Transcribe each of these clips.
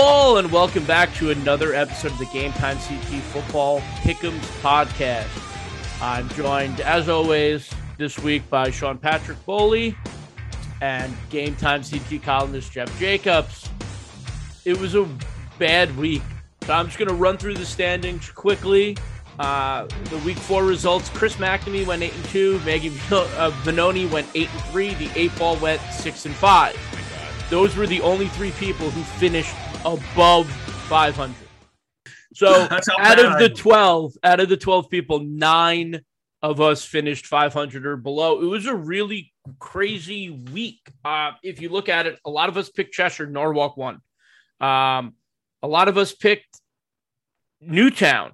all, and welcome back to another episode of the Game Time CT Football Pick'ems podcast. I'm joined, as always, this week by Sean Patrick Foley and Game Time CT columnist Jeff Jacobs. It was a bad week, so I'm just going to run through the standings quickly. Uh, the week four results: Chris McNamee went eight and two, Maggie uh, Vanoni went eight and three, the eight ball went six and five. Those were the only three people who finished above 500. So out of the 12, out of the 12 people, nine of us finished 500 or below. It was a really crazy week. Uh, if you look at it, a lot of us picked Cheshire, Norwalk won. Um, a lot of us picked Newtown,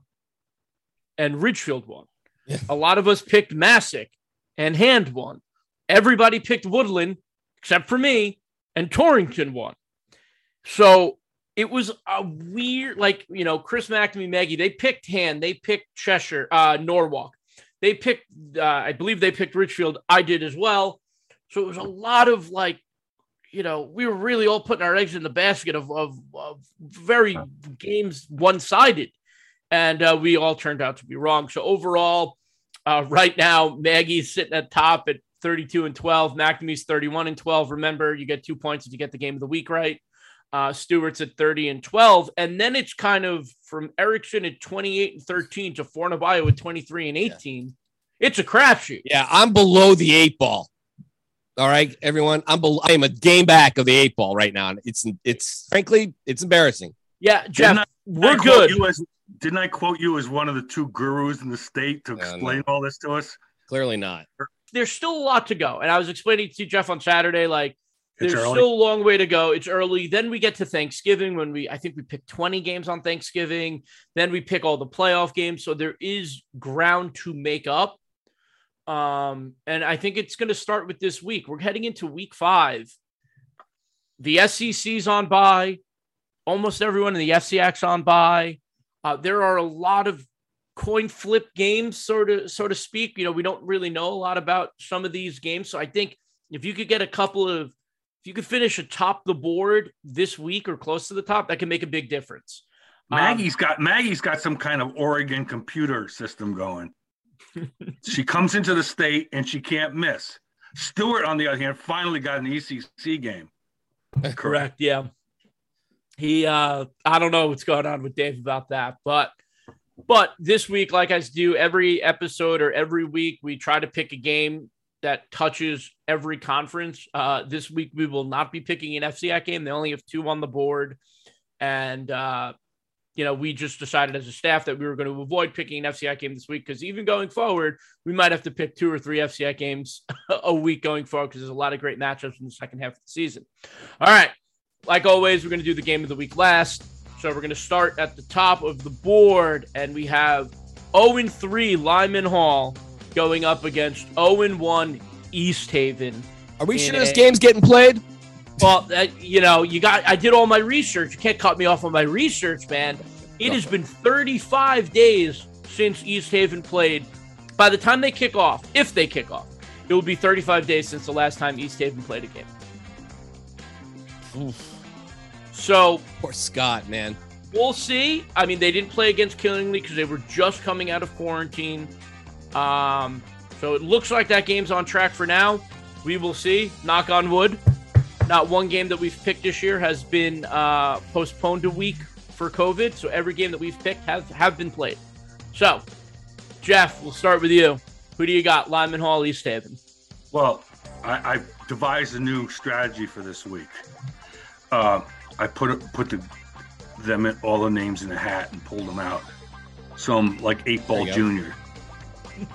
and Ridgefield won. Yeah. A lot of us picked Masuk, and Hand won. Everybody picked Woodland, except for me, and Torrington won. So it was a weird, like, you know, Chris McNamee, Maggie, they picked Hand, they picked Cheshire, uh, Norwalk. They picked, uh, I believe they picked Ridgefield. I did as well. So it was a lot of like, you know, we were really all putting our eggs in the basket of, of, of very games one sided. And uh, we all turned out to be wrong. So overall, uh, right now, Maggie's sitting at top at 32 and 12. McNamee's 31 and 12. Remember, you get two points if you get the game of the week right. Uh, Stewart's at 30 and 12. And then it's kind of from Erickson at 28 and 13 to Fornabayo at 23 and 18. Yeah. It's a crapshoot. Yeah, I'm below the eight ball. All right, everyone. I'm below, I am a game back of the eight ball right now. And It's it's frankly it's embarrassing. Yeah, Jeff, I, we're good. As, didn't I quote you as one of the two gurus in the state to explain no. all this to us? Clearly not there's still a lot to go. And I was explaining to Jeff on Saturday, like it's there's early. still a long way to go. It's early. Then we get to Thanksgiving when we, I think we pick 20 games on Thanksgiving. Then we pick all the playoff games. So there is ground to make up. Um, and I think it's going to start with this week. We're heading into week five. The SEC's on by. Almost everyone in the FCIAC on by. Uh, there are a lot of coin flip games, sort of, so to speak. You know, we don't really know a lot about some of these games. So I think if you could get a couple of, if you could finish atop the board this week or close to the top, that can make a big difference. Um, Maggie's um, got Maggie's got some kind of Oregon computer system going. she comes into the state and she can't miss. Stewart, on the other hand, finally got an ECC game. Correct. Yeah. He, uh, I don't know what's going on with Dave about that, but but this week, like I do every episode or every week, we try to pick a game that touches every conference. Uh, this week, we will not be picking an FCI game. They only have two on the board. And, uh, you know, we just decided as a staff that we were going to avoid picking an FCI game this week because even going forward, we might have to pick two or three FCI games a week going forward because there's a lot of great matchups in the second half of the season. All right. Like always, we're going to do the game of the week last. So we're going to start at the top of the board, and we have 0 3 Lyman Hall going up against 0 1 East Haven. Are we sure this a, game's getting played? Well, uh, you know, you got. I did all my research. You can't cut me off on my research, man. It has been 35 days since East Haven played. By the time they kick off, if they kick off, it will be 35 days since the last time East Haven played a game. Oof. So poor Scott, man. We'll see. I mean, they didn't play against Killingly because they were just coming out of quarantine. Um, so it looks like that game's on track for now. We will see. Knock on wood. Not one game that we've picked this year has been uh, postponed a week for COVID. So every game that we've picked have, have been played. So, Jeff, we'll start with you. Who do you got? Lyman Hall, East Haven. Well, I, I devised a new strategy for this week. Uh, I put put the them in, all the names in a hat and pulled them out. Some like eight ball There go. junior.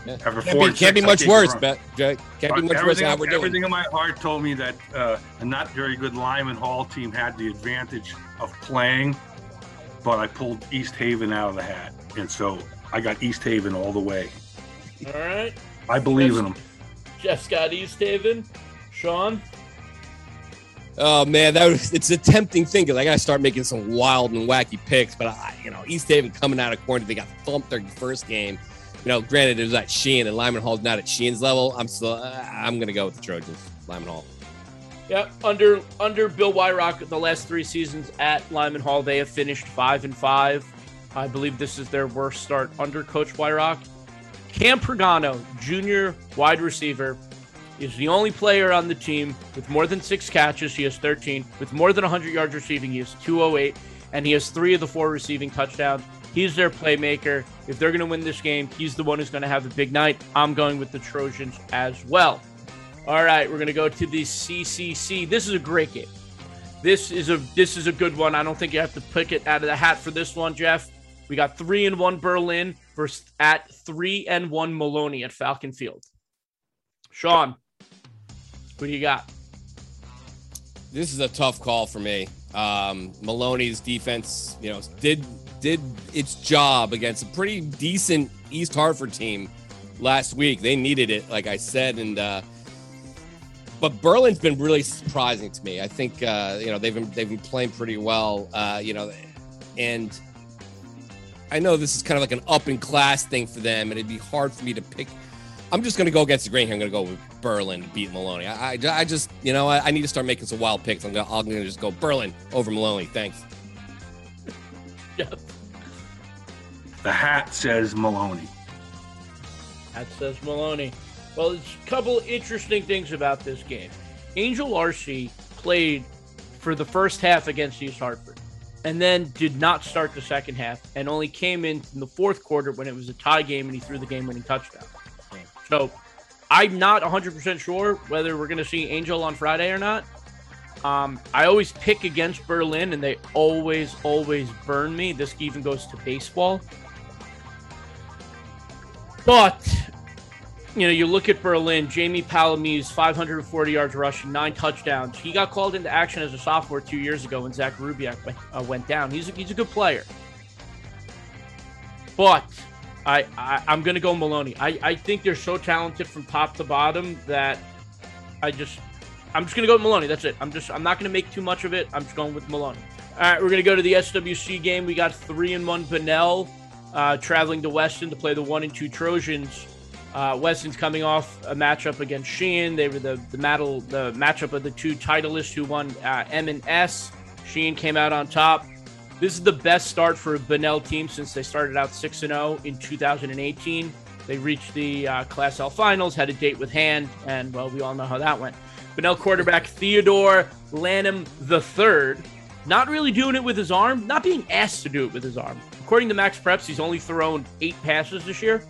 Yeah. After Can't be, can't be much worse, her a- but Jack. Can't be much worse everything, than how we're doing. everything in my heart told me that uh, a not very good Lyman Hall team had the advantage of playing, but I pulled East Haven out of the hat, and so I got East Haven all the way. All right. I believe Yes. in them. Jeff Scott East Haven. Sean. Oh man, that was, it's a tempting thing because I got to start making some wild and wacky picks. But I, you know, East Haven coming out of quarantine, they got thumped their first game. You know, granted it was at Sheehan and Lyman Hall's not at Sheehan's level. I'm still, uh, I'm gonna go with the Trojans, Lyman Hall. Yep, under under Bill Wyrock, the last three seasons at Lyman Hall, they have finished five and five. I believe this is their worst start under Coach Wyrock. Cam Pregano, junior wide receiver, is the only player on the team with more than six catches. He has 13. With more than 100 yards receiving, he has 208, and he has three of the four receiving touchdowns. He's their playmaker. If they're going to win this game, he's the one who's going to have a big night. I'm going with the Trojans as well. All right, we're going to go to the CCC. This is a great game. This is a this is a good one. I don't think you have to pick it out of the hat for this one, Jeff. We got three and one Berlin versus at three and one Maloney at Falcon Field. Sean, who do you got? This is a tough call for me. Um, Maloney's defense, you know, did did its job against a pretty decent East Hartford team last week. They needed it, like I said, and uh, but Berlin's been really surprising to me. I think uh, you know they've been they've been playing pretty well. Uh, you know, and I know this is kind of like an up in class thing for them, and it'd be hard for me to pick. I'm just going to go against the grain here. I'm going to go with Berlin to beat Maloney. I, I, I just, you know, I, I need to start making some wild picks. I'm going to just go Berlin over Maloney. Thanks. Jeff. The hat says Maloney. That says Maloney. Well, there's a couple interesting things about this game. Angel Arcee played for the first half against East Hartford and then did not start the second half and only came in in the fourth quarter when it was a tie game and he threw the game winning touchdown. So I'm not 100% sure whether we're going to see Angel on Friday or not. Um, I always pick against Berlin and they always, always burn me. This even goes to baseball. But you know, you look at Berlin, Jamie Palamise, 540 yards rushing, nine touchdowns. He got called into action as a sophomore two years ago when Zach Rubiak went, uh, down. He's a, he's a good player. But I, I I'm gonna go Maloney. I, I think they're so talented from top to bottom that I just I'm just gonna go with Maloney. That's it. I'm just I'm not gonna make too much of it. I'm just going with Maloney. All right, we're gonna go to the SWC game. We got three and one Bunnell uh, traveling to Weston to play the one and two Trojans. Uh, Weston's coming off a matchup against Sheehan. They were the the, battle, the matchup of the two titleists who won uh, M and S. Sheehan came out on top. This is the best start for a Bunnell team since they started out 6 0 in 2018. They reached the uh, Class L finals, had a date with Hand, and well, we all know how that went. Bunnell quarterback Theodore Lanham III, not really doing it with his arm, not being asked to do it with his arm. According to MaxPreps, he's only thrown eight passes this year,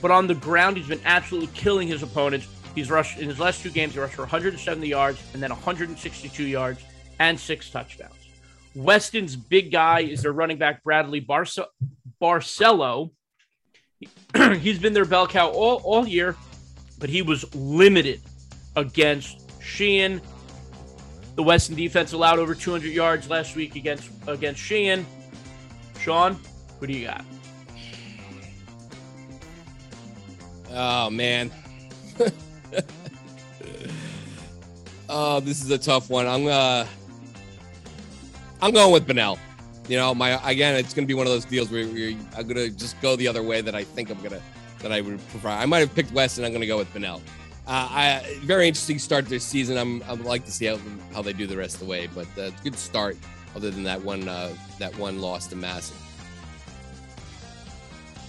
but on the ground, he's been absolutely killing his opponents. He's rushed in his last two games, he rushed for 170 yards and then 162 yards and six touchdowns. Weston's big guy is their running back, Bradley Barce- Barcelo. He's been their bell cow all, all year, but he was limited against Sheehan. The Weston defense allowed over 200 yards last week against against Sheehan. Sean, who do you got? Oh man. oh, this is a tough one. I'm uh I'm going with Bunnell. You know, my again, it's gonna be one of those deals where, where I'm gonna just go the other way that I think I'm gonna that I would prefer. I might have picked West, and I'm gonna go with Bunnell. Uh, I very interesting start to this season. I'm I'd like to see how how they do the rest of the way, but uh, good start. Other than that one uh, that one loss to Massey.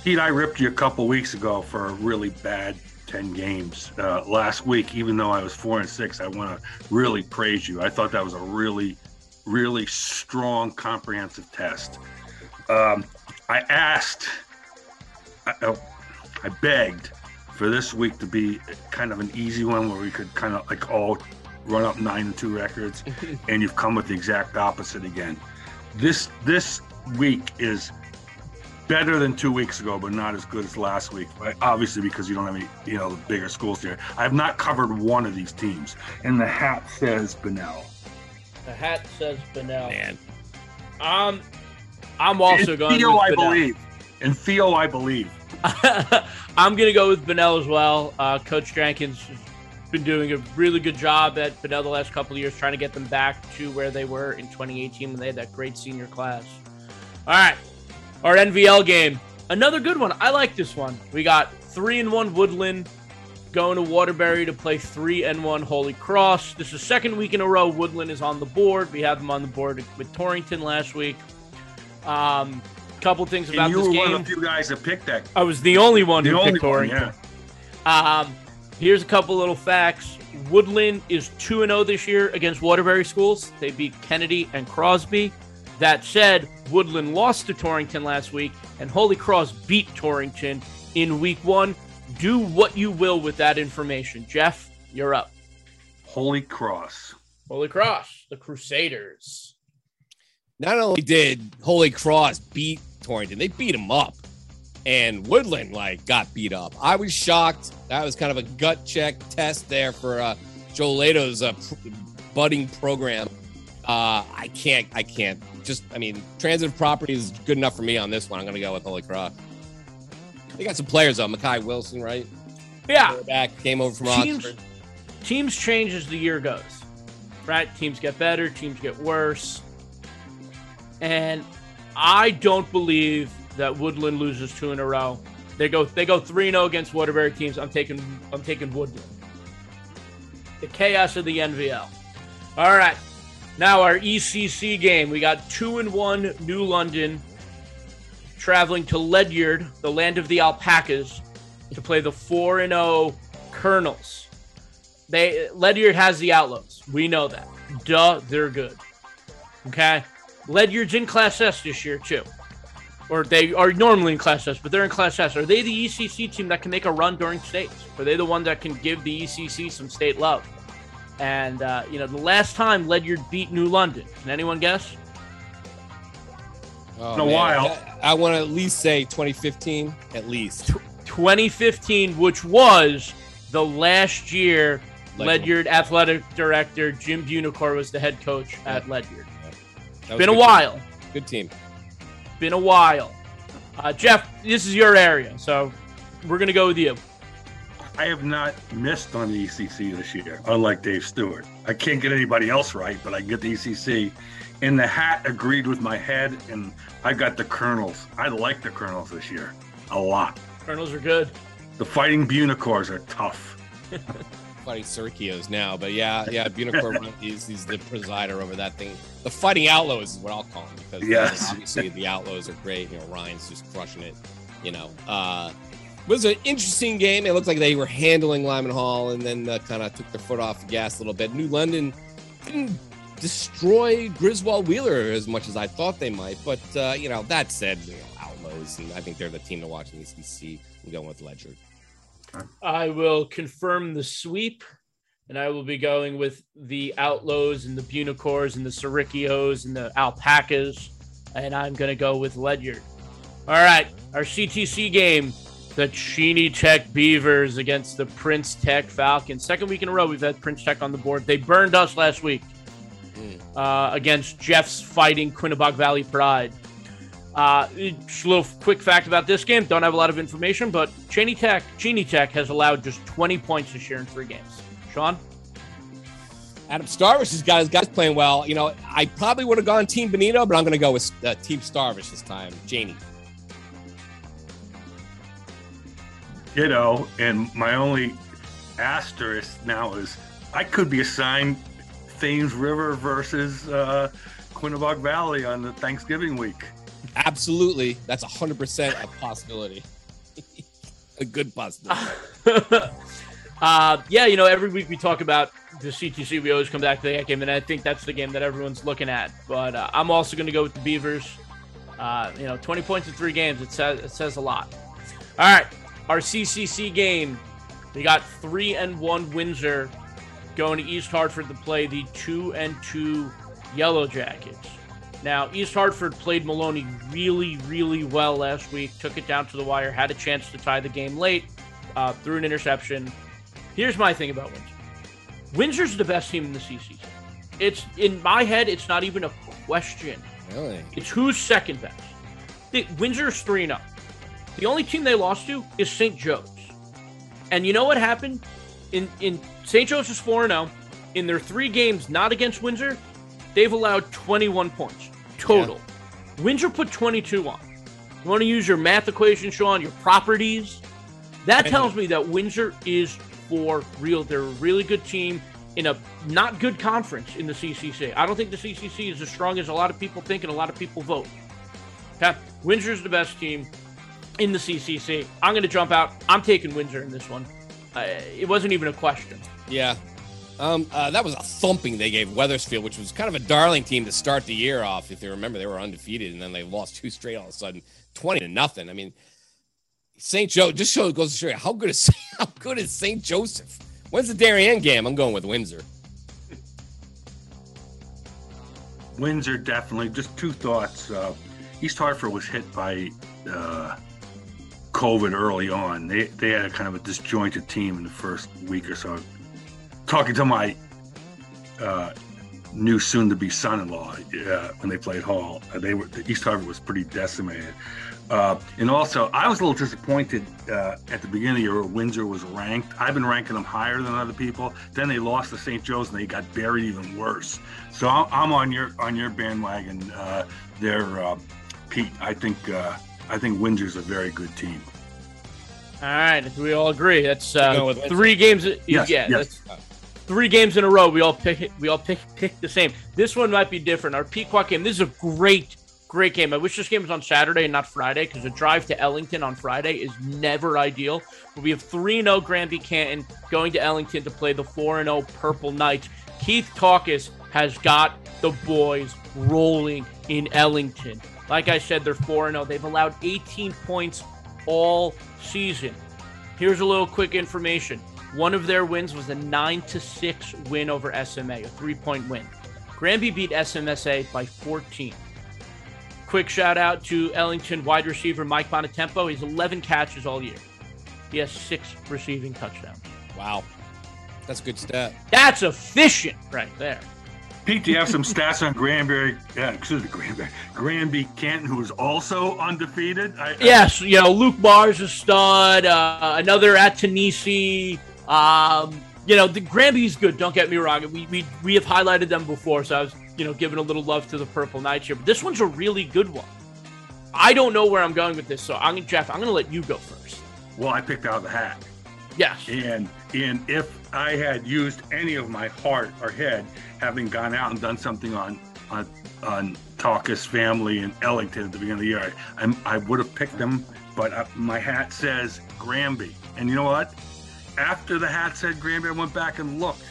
Pete, I ripped you a couple weeks ago for a really bad 10 games. Uh, last week, even though I was four and six, I want to really praise you. I thought that was a really, really strong, comprehensive test. Um, I asked, I, oh, I begged for this week to be kind of an easy one where we could kind of like all run up nine and two records, and you've come with the exact opposite again. This this week is better than two weeks ago, but not as good as last week. Right? Obviously, because you don't have any, you know, bigger schools here. I have not covered one of these teams, and the hat says Bunnell. The hat says Bunnell. Man, Um, I'm also and going. Theo, with I Bunnell. believe. And Theo, I believe. I'm going to go with Bunnell as well. Uh, Coach Jenkins has been doing a really good job at Bunnell the last couple of years, trying to get them back to where they were in 2018 when they had that great senior class. All right, our NVL game, another good one. I like this one. We got three and one Woodland going to Waterbury to play three and one Holy Cross. This is second week in a row. Woodland is on the board. We have them on the board with Torrington last week. Um, couple things about And you this were game. one of the few guys that picked that. I was the only one The who only picked one, Torrington. yeah. Um, here's a couple little facts. Woodland is 2 0 this year against Waterbury schools. They beat Kennedy and Crosby. That said, Woodland lost to Torrington last week, and Holy Cross beat Torrington in week one. Do what you will with that information. Jeff, you're up. Holy Cross. Holy Cross, the Crusaders. not only did Holy Cross beat Torrington, they beat him up. And Woodland like got beat up. I was shocked. That was kind of a gut check test there for uh, Joe Lato's uh, pr- budding program. Uh, I can't. I can't. Just. I mean, transitive property is good enough for me on this one. I'm going to go with Holy Cross. They got some players though. Makai Wilson, right? Yeah, Back came over from Teams- Oxford. teams change as the year goes, right? Teams get better, teams get worse. And I don't believe that Woodland loses two in a row. They go they go 3-0 against Waterbury teams. I'm taking I'm taking Woodland. The chaos of the NVL. All right. Now our ECC game. We got 2 and 1 New London traveling to Ledyard, the land of the alpacas, to play the 4 and 0 Colonels. They Ledyard has the Outlaws. We know that. Duh, they're good. Okay, Ledyard's in Class S this year too, or they are normally in Class S, but they're in Class S. Are they the ECC team that can make a run during states? Are they the one that can give the ECC some state love? And uh, you know, the last time Ledyard beat New London, can anyone guess? Oh, In a man. while. I, I want to at least say 2015, at least. 2015, which was the last year Ledyard. Ledyard athletic director Jim Buonocore was the head coach at Ledyard. That Been a good. while. Good team. Been a while. Uh, Jeff, this is your area, so we're gonna go with you. I have not missed on the ECC this year, unlike Dave Stewart. I can't get anybody else right, but I get the ECC. And the hat agreed with my head, and I got the Colonels. I like the Colonels this year a lot. Colonels are good. The Fighting Buonocores are tough. Fighting Serkios now, but yeah, yeah, Buonocore he's, he's the presider over that thing. The Fighting Outlaws is what I'll call him because Yes. obviously the Outlaws are great. You know, Ryan's just crushing it. You know, uh, it was an interesting game. It looked like they were handling Lyman Hall, and then uh, kind of took their foot off the gas a little bit. New London didn't destroy Griswold Wheeler as much as I thought they might, but uh, you know, that said, you know, Outlaws, and I think they're the team to watch in the ECC. I'm going with Ledyard. I will confirm the sweep, and I will be going with the Outlaws and the Buonocores and the Sirikios and the Alpacas, and I'm going to go with Ledyard. All right, our CTC game, the Cheney Tech Beavers against the Prince Tech Falcons. Second week in a row, we've had Prince Tech on the board. They burned us last week uh, against Jeff's fighting Quinebaug Valley Pride. Uh, just a little quick fact about this game. Don't have a lot of information, but Cheney Tech, Cheney Tech has allowed just 20 points this year in three games. Sean? Adam Starvish has got his guys playing well. You know, I probably would have gone Team Benito, but I'm going to go with uh, Team Starvish this time. Janie. You know, and my only asterisk now is I could be assigned Thames River versus uh, Quinebaug Valley on the Thanksgiving week. Absolutely. That's 100% a possibility. a good possibility. uh, yeah, you know, every week we talk about the CTC. We always come back to that game, and I think that's the game that everyone's looking at. But uh, I'm also going to go with the Beavers. Uh, you know, 20 points in three games. It says it says a lot. All right, our CCC game. We got three and one Windsor going to East Hartford to play the two and two Yellow Jackets. Now, East Hartford played Maloney really, really well last week, took it down to the wire, had a chance to tie the game late, uh, threw an interception. Here's my thing about Windsor Windsor's the best team in the CCC. It's in my head, it's not even a question. Really? It's who's second best. The, Windsor's 3 0. The only team they lost to is St. Joe's. And you know what happened? In in St. Joe's is 4 0. In their three games not against Windsor, they've allowed 21 points total. Yeah. Windsor put 22 on. You want to use your math equation, Sean, your properties? That tells me that Windsor is for real. They're a really good team in a not good conference in the CCC. I don't think the CCC is as strong as a lot of people think and a lot of people vote. Okay? Windsor's the best team in the CCC. I'm going to jump out. I'm taking Windsor in this one. Uh, it wasn't even a question. Yeah. Um, uh, that was a thumping they gave Wethersfield, which was kind of a darling team to start the year off. If you remember, they were undefeated and then they lost two straight all of a sudden, 20 to nothing. I mean, St. Joe just shows goes to show you how good is how good is St. Joseph. When's the Darien game? I'm going with Windsor. Windsor definitely. Just two thoughts. Uh, East Hartford was hit by uh, COVID early on. They they had a kind of a disjointed team in the first week or so. Talking to my uh, new soon-to-be son-in-law uh, when they played Hall, uh, they were the East Hartford was pretty decimated. Uh, and also, I was a little disappointed uh, at the beginning of the year where Windsor was ranked. I've been ranking them higher than other people. Then they lost to St. Joe's and they got buried even worse. So I'm on your on your bandwagon uh, there, uh, Pete. I think uh, I think Windsor's a very good team. All right, we all agree. That's uh, three games. Yes, yeah, yes. Three games in a row. We all pick. it, We all pick pick the same. This one might be different. Our Pequot game. This is a great Great game. I wish this game was on Saturday and not Friday because a drive to Ellington on Friday is never ideal. But we have 3 0 Granby Canton going to Ellington to play the 4 0 Purple Knights. Keith Caucus has got the boys rolling in Ellington. Like I said, they're 4 0. They've allowed 18 points all season. Here's a little quick information. One of their wins was a 9 to 6 win over SMSA, a three point win. Granby beat SMSA by 14. Quick shout out to Ellington wide receiver Mike Bonatempo. He's 11 catches all year. He has six receiving touchdowns. Wow. That's a good stat. That's efficient right there. Pete, do you have some stats on Granbury? Yeah, excuse me, Granbury. Granby Canton, who is also undefeated. I, yes, you know Luke Barr's a stud. Uh, another at Tennessee. Um, you know the Granby's good. Don't get me wrong. We, we we have highlighted them before, so I was you know, giving a little love to the Purple Knights here. But this one's a really good one. I don't know where I'm going with this, so I'm gonna Jeff. I'm gonna let you go first. Well, I picked out the hat. Yes. And and if I had used any of my heart or head, having gone out and done something on on on Taukus family in Ellington at the beginning of the year, I, I would have picked them. But I, my hat says Granby, and you know what? After the hat said Granby, I went back and looked.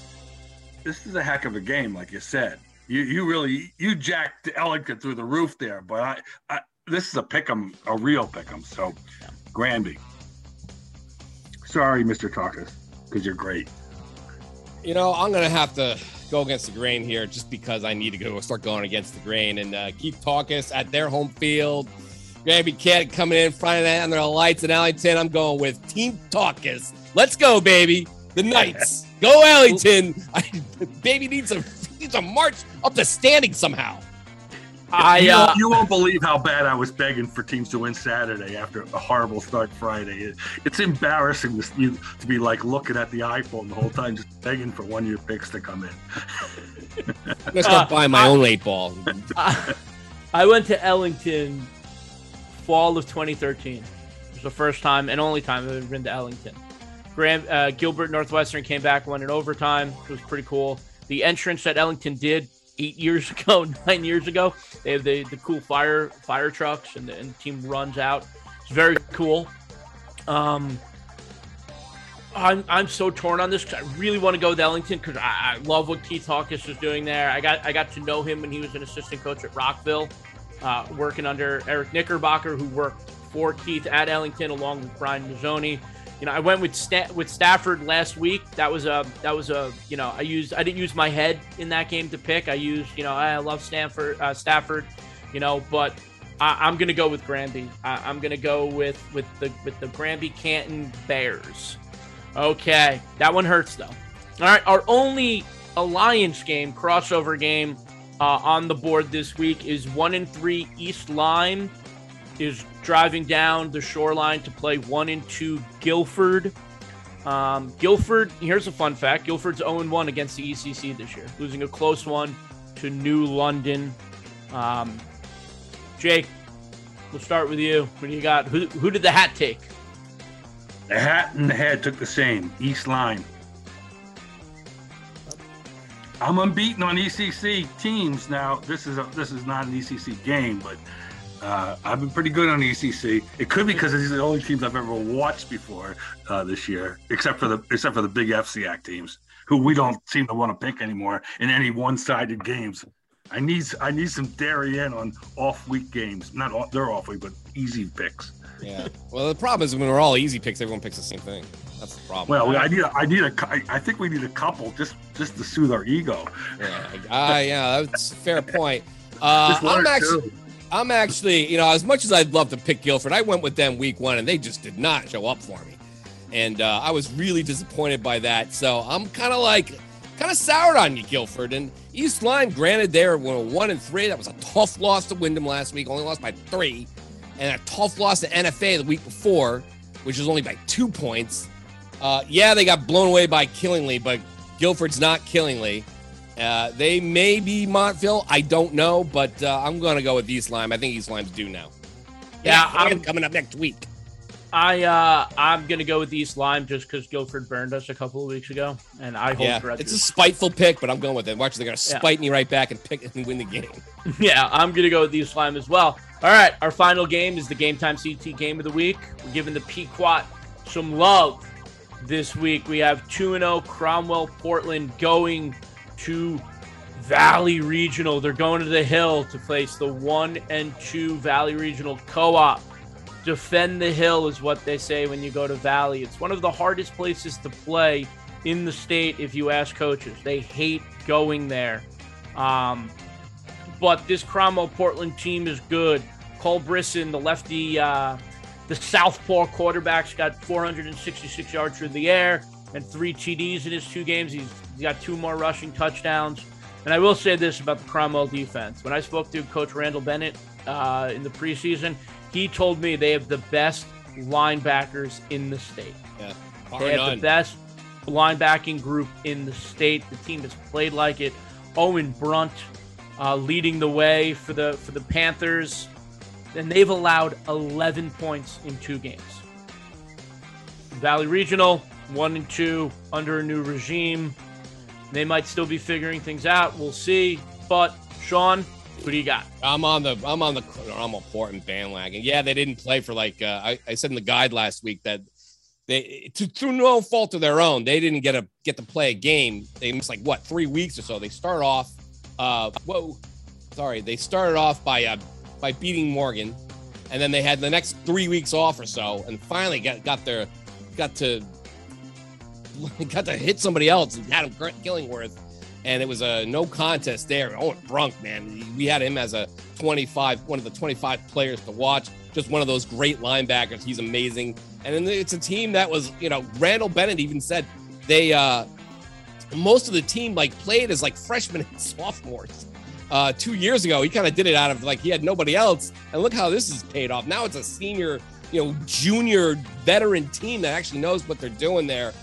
This is a heck of a game, like you said you you really you jacked Ellington through the roof there. But I, I this is a pick'em, a real pick'em. So, Granby. Sorry, Mr. Taukus, because you're great. You know, I'm gonna have to go against the grain here, just because I need to go start going against the grain and uh, keep Taukus at their home field. Granby Cat coming in, finding that under the lights in Ellington. I'm going with Team Taukus. Let's go, baby. The Knights. go Ellington. I, baby needs a needs a march up the standing somehow. I, you, uh, you, won't believe how bad I was begging for teams to win Saturday after a horrible start Friday. It, it's embarrassing to, you, to be like looking at the iPhone the whole time, just begging for one of your picks to come in. I'm gonna start uh, buying my I, own eight ball. I, I went to Ellington fall of 2013. It was the first time and only time I've ever been to Ellington. Graham, uh, Gilbert Northwestern came back, won in overtime. It was pretty cool the entrance that Ellington did eight years ago, nine years ago. They have the, the cool fire fire trucks, and the, and the team runs out. It's very cool. Um, I'm I'm so torn on this because I really want to go with Ellington because I, I, love what Keith Taukus is doing there. I got I got to know him when he was an assistant coach at Rockville, uh, working under Eric Knickerbocker, who worked for Keith at Ellington along with Brian Mazzoni. You know, I went with with Stafford last week. That was a that was a you know I used I didn't use my head in that game to pick. I used you know I love Stanford uh, Stafford, you know, but I, am gonna go with Granby. I, am gonna go with with the with the Granby Canton Bears. Okay, that one hurts though. All right, our only alliance game crossover game uh, on the board this week is one and three East Lyme is driving down the shoreline to play one and two Guilford. Um, Guilford, here's a fun fact Guilford's 0 1 against the ECC this year, losing a close one to New London. Um, Jake, we'll start with you. What do you got? Who, who did the hat take? The hat and the head took the same East Lyme. I'm unbeaten on ECC teams now. This is a, this is not an ECC game, but uh, I've been pretty good on ECC. It could be because these are the only teams I've ever watched before uh, this year, except for the except for the big FCIAC teams, who we don't seem to want to pick anymore in any one-sided games. I need I need some dairy in on off week games, not off, they're off week, but easy picks. Yeah. Well, the problem is when we're all easy picks, everyone picks the same thing. That's the problem. Well, I need a, I need a I think we need a couple just just to soothe our ego. Yeah. Uh, yeah. That's a fair point. Uh, I'm actually. Two. I'm actually, you know, as much as I'd love to pick Guilford, I went with them week one and they just did not show up for me. And uh, I was really disappointed by that. So I'm kind of like, kind of soured on you, Guilford. And East Lyme, granted, they were one and three. That was a tough loss to Windham last week, only lost by three. And a tough loss to NFA the week before, which was only by two points. Uh, yeah, they got blown away by Killingly, but Guilford's not Killingly. Uh, they may be Montville. I don't know, but uh, I'm going to go with East Lyme. I think East Lyme's due now. Yeah, I'm coming up next week. I uh, I'm gonna go with East Lyme just because Guilford burned us a couple of weeks ago, and I hope yeah, it's a spiteful pick, but I'm going with it. Watch, they're gonna spite yeah. me right back and pick and win the game. Yeah, I'm gonna go with East Lyme as well. All right, our final game is the Game Time CT Game of the Week. We're giving the Pequot some love this week. We have two and zero oh Cromwell Portland going to Valley Regional. They're going to the Hill to face the one and two Valley Regional co op. Defend the Hill is what they say when you go to Valley. It's one of the hardest places to play in the state if you ask coaches. They hate going there. Um, but this Cromwell Portland team is good. Cole Brisson, the lefty, uh, the Southpaw quarterback's got 466 yards through the air and three TDs in his two games. He's got two more rushing touchdowns. And I will say this about the Cromwell defense. When I spoke to Coach Randall Bennett uh, in the preseason, he told me they have the best linebackers in the state. Yeah, they have none. the best linebacking group in the state. The team has played like it. Owen Brunt uh, leading the way for the for the Panthers, and they've allowed 11 points in two games. Valley Regional one and two under a new regime. They might still be figuring things out. We'll see. But Sean, who do you got? I'm on the I'm on the I'm a Portland bandwagon. Yeah, they didn't play for like uh, I, I said in the guide last week that they to, through no fault of their own they didn't get a get to play a game. They missed like what three weeks or so. They start off. Uh, whoa, sorry. They started off by uh, by beating Morgan, and then they had the next three weeks off or so, and finally got got their got to got to hit somebody else, Haddam Killingworth, and it was a no contest there. Oh, Brunk, man, we had him as a 25, one of the 25 players to watch. Just one of those great linebackers. He's amazing. And then it's a team that was, you know, Randall Bennett even said they, uh, most of the team like played as like freshmen and sophomores. Uh, two years ago, he kind of did it out of like he had nobody else. And look how this has paid off. Now it's a senior, you know, junior veteran team that actually knows what they're doing there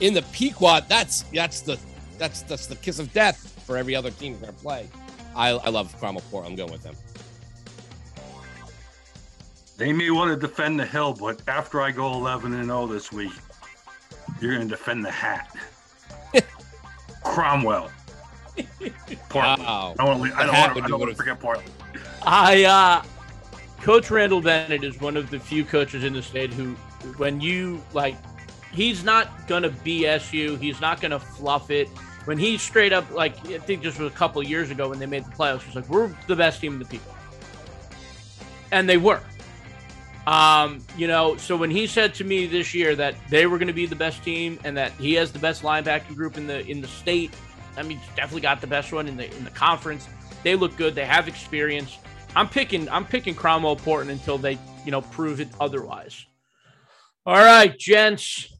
in the Pequot, that's that's the that's that's the kiss of death for every other team going to play. I, I love Cromwell Port. I'm going with them. They may want to defend the hill, but after I go 11 and 0 this week, you're going to defend the hat. Cromwell. Portland. Wow. I don't, I don't want to forget Portland. I uh, Coach Randall Bennett is one of the few coaches in the state who, when you like he's not gonna BS you. He's not gonna fluff it. When he straight up, like I think this was a couple years ago when they made the playoffs, he's like, "We're the best team in the people," and they were. Um, you know, so when he said to me this year that they were going to be the best team and that he has the best linebacking group in the in the state, I mean, definitely got the best one in the in the conference. They look good. They have experience. I'm picking I'm picking Cromwell Porton until they you know prove it otherwise. All right, gents.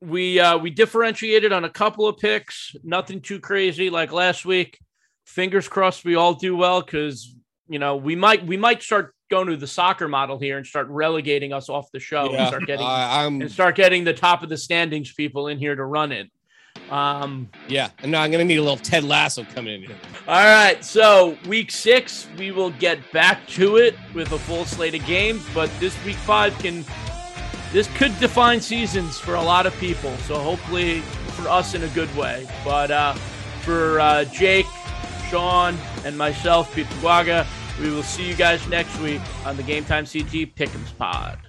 We uh, we differentiated on a couple of picks. Nothing too crazy like last week. Fingers crossed we all do well because you know we might we might start going to the soccer model here and start relegating us off the show Yeah, and start getting I'm and start getting the top of the standings people in here to run it. Um, yeah, and now I'm gonna need a little Ted Lasso coming in here. all right, so week six we will get back to it with a full slate of games, but this week five can this could define seasons for a lot of people. So hopefully for us in a good way. But uh, for uh, Jake, Sean, and myself, Pete Guaga, we will see you guys next week on the Game Time CT Pick'ems Pod.